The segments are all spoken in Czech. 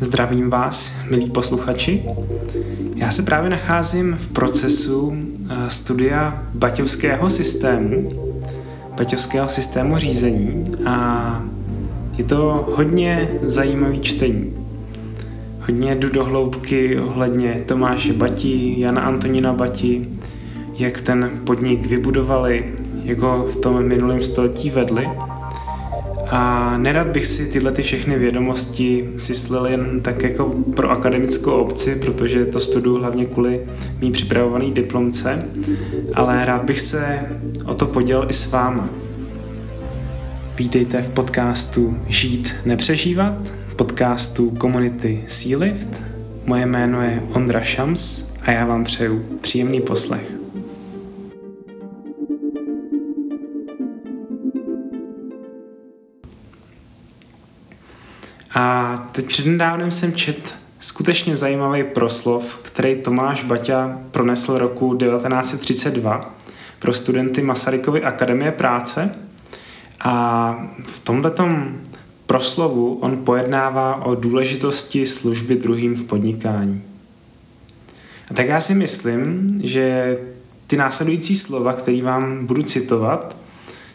Zdravím vás, milí posluchači. Já se právě nacházím v procesu eh, studia baťovského systému, baťovského systému řízení a je to hodně zajímavý čtení. Hodně jdu do hloubky ohledně Tomáše Bati, Jana Antonína Bati, jak ten podnik vybudovali, jak ho v tom minulém století vedli – a nerad bych si tyhle ty všechny vědomosti syslil jen tak jako pro akademickou obci, protože to studuju hlavně kvůli mý připravovaný diplomce, ale rád bych se o to podělil i s váma. Vítejte v podcastu Žít nepřežívat, podcastu komunity Sealift. Moje jméno je Ondra Šams a já vám přeju příjemný poslech. A teď přednedávnem jsem čet skutečně zajímavý proslov, který Tomáš Baťa pronesl roku 1932 pro studenty Masarykovy akademie práce. A v tomto proslovu on pojednává o důležitosti služby druhým v podnikání. A tak já si myslím, že ty následující slova, které vám budu citovat,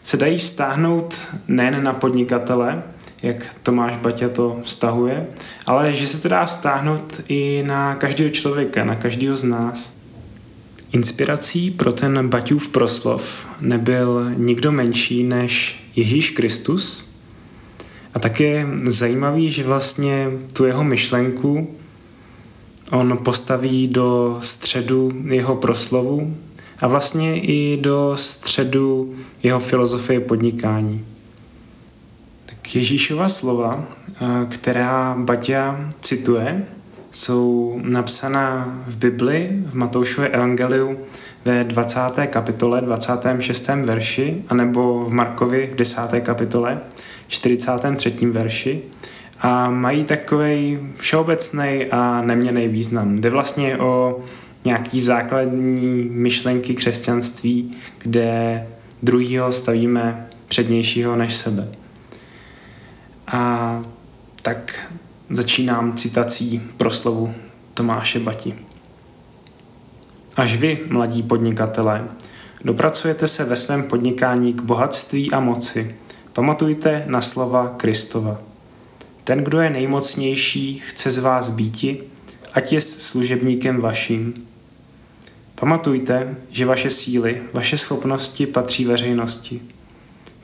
se dají stáhnout nejen na podnikatele, jak Tomáš Baťa to vztahuje, ale že se to dá vztáhnout i na každého člověka, na každého z nás. Inspirací pro ten Baťův proslov nebyl nikdo menší než Ježíš Kristus. A tak je zajímavý, že vlastně tu jeho myšlenku on postaví do středu jeho proslovu a vlastně i do středu jeho filozofie podnikání. Ježíšova slova, eh, která Baťa cituje, jsou napsaná v Bibli, v Matoušově evangeliu ve 20. kapitole, 26. verši, anebo v Markovi v 10. kapitole, 43. verši a mají takový všeobecný a neměný význam. Jde vlastně o nějaký základní myšlenky křesťanství, kde druhýho stavíme přednějšího než sebe. A tak začínám citací proslovu Tomáše Bati. Až vy, mladí podnikatelé, dopracujete se ve svém podnikání k bohatství a moci, pamatujte na slova Kristova. Ten, kdo je nejmocnější, chce z vás býti, ať je služebníkem vaším. Pamatujte, že vaše síly, vaše schopnosti patří veřejnosti.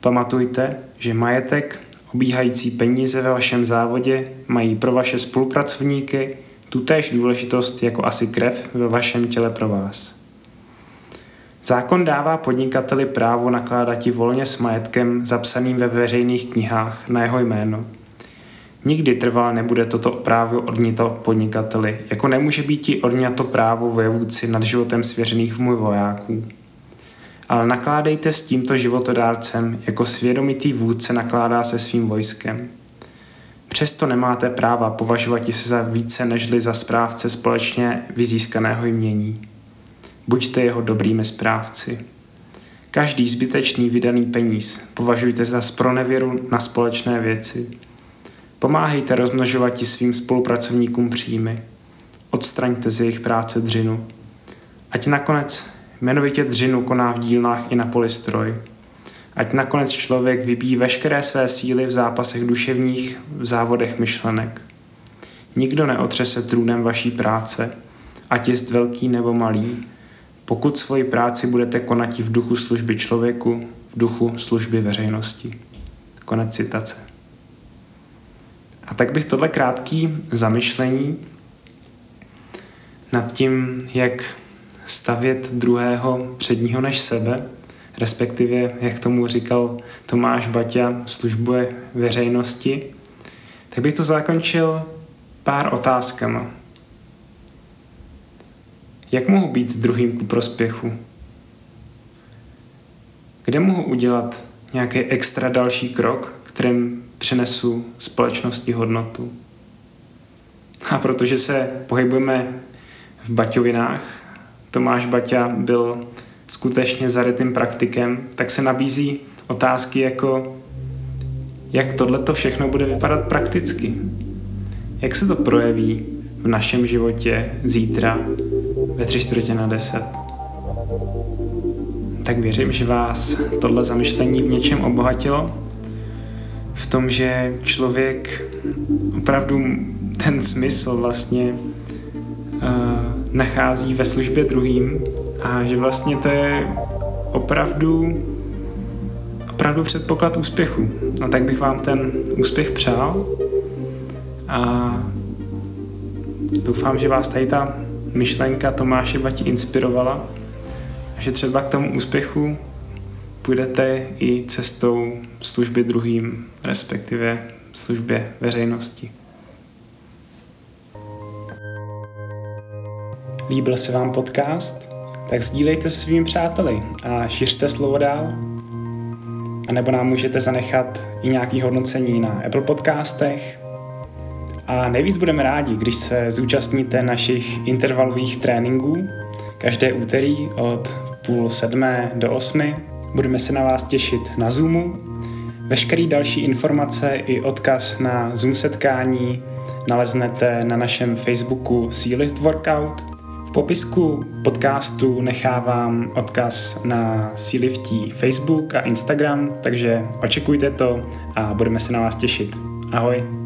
Pamatujte, že majetek Obíhající peníze ve vašem závodě mají pro vaše spolupracovníky tutéž důležitost jako asi krev ve vašem těle pro vás. Zákon dává podnikateli právo nakládat volně s majetkem zapsaným ve veřejných knihách na jeho jméno. Nikdy trval nebude toto právo odnito podnikateli, jako nemůže být i odňato právo vojevůdci nad životem svěřených mu vojáků ale nakládejte s tímto životodárcem, jako svědomitý vůdce nakládá se svým vojskem. Přesto nemáte práva považovat se za více nežli za správce společně vyzískaného jmění. Buďte jeho dobrými správci. Každý zbytečný vydaný peníz považujte za spronevěru na společné věci. Pomáhejte rozmnožovat svým spolupracovníkům příjmy. Odstraňte z jejich práce dřinu. Ať nakonec jmenovitě dřinu koná v dílnách i na polistroj. Ať nakonec člověk vybíjí veškeré své síly v zápasech duševních, v závodech myšlenek. Nikdo neotřese trůnem vaší práce, ať jest velký nebo malý, pokud svoji práci budete konat v duchu služby člověku, v duchu služby veřejnosti. Konec citace. A tak bych tohle krátký zamyšlení nad tím, jak stavět druhého předního než sebe, respektive, jak tomu říkal Tomáš Baťa, službuje veřejnosti, tak bych to zakončil pár otázkama. Jak mohu být druhým ku prospěchu? Kde mohu udělat nějaký extra další krok, kterým přinesu společnosti hodnotu? A protože se pohybujeme v baťovinách, Tomáš Baťa byl skutečně zarytým praktikem, tak se nabízí otázky jako jak tohle to všechno bude vypadat prakticky. Jak se to projeví v našem životě zítra ve tři čtvrtě na deset? Tak věřím, že vás tohle zamyšlení v něčem obohatilo. V tom, že člověk opravdu ten smysl vlastně uh, nachází ve službě druhým a že vlastně to je opravdu opravdu předpoklad úspěchu. No tak bych vám ten úspěch přál a doufám, že vás tady ta myšlenka Tomáše Bati inspirovala a že třeba k tomu úspěchu půjdete i cestou služby druhým, respektive službě veřejnosti. Líbil se vám podcast? Tak sdílejte se svými přáteli a šiřte slovo dál. A nebo nám můžete zanechat i nějaký hodnocení na Apple podcastech. A nejvíc budeme rádi, když se zúčastníte našich intervalových tréninků každé úterý od půl sedmé do osmi. Budeme se na vás těšit na Zoomu. Veškerý další informace i odkaz na Zoom setkání naleznete na našem Facebooku Sealift Workout – popisku podcastu nechávám odkaz na Síliftí Facebook a Instagram, takže očekujte to a budeme se na vás těšit. Ahoj!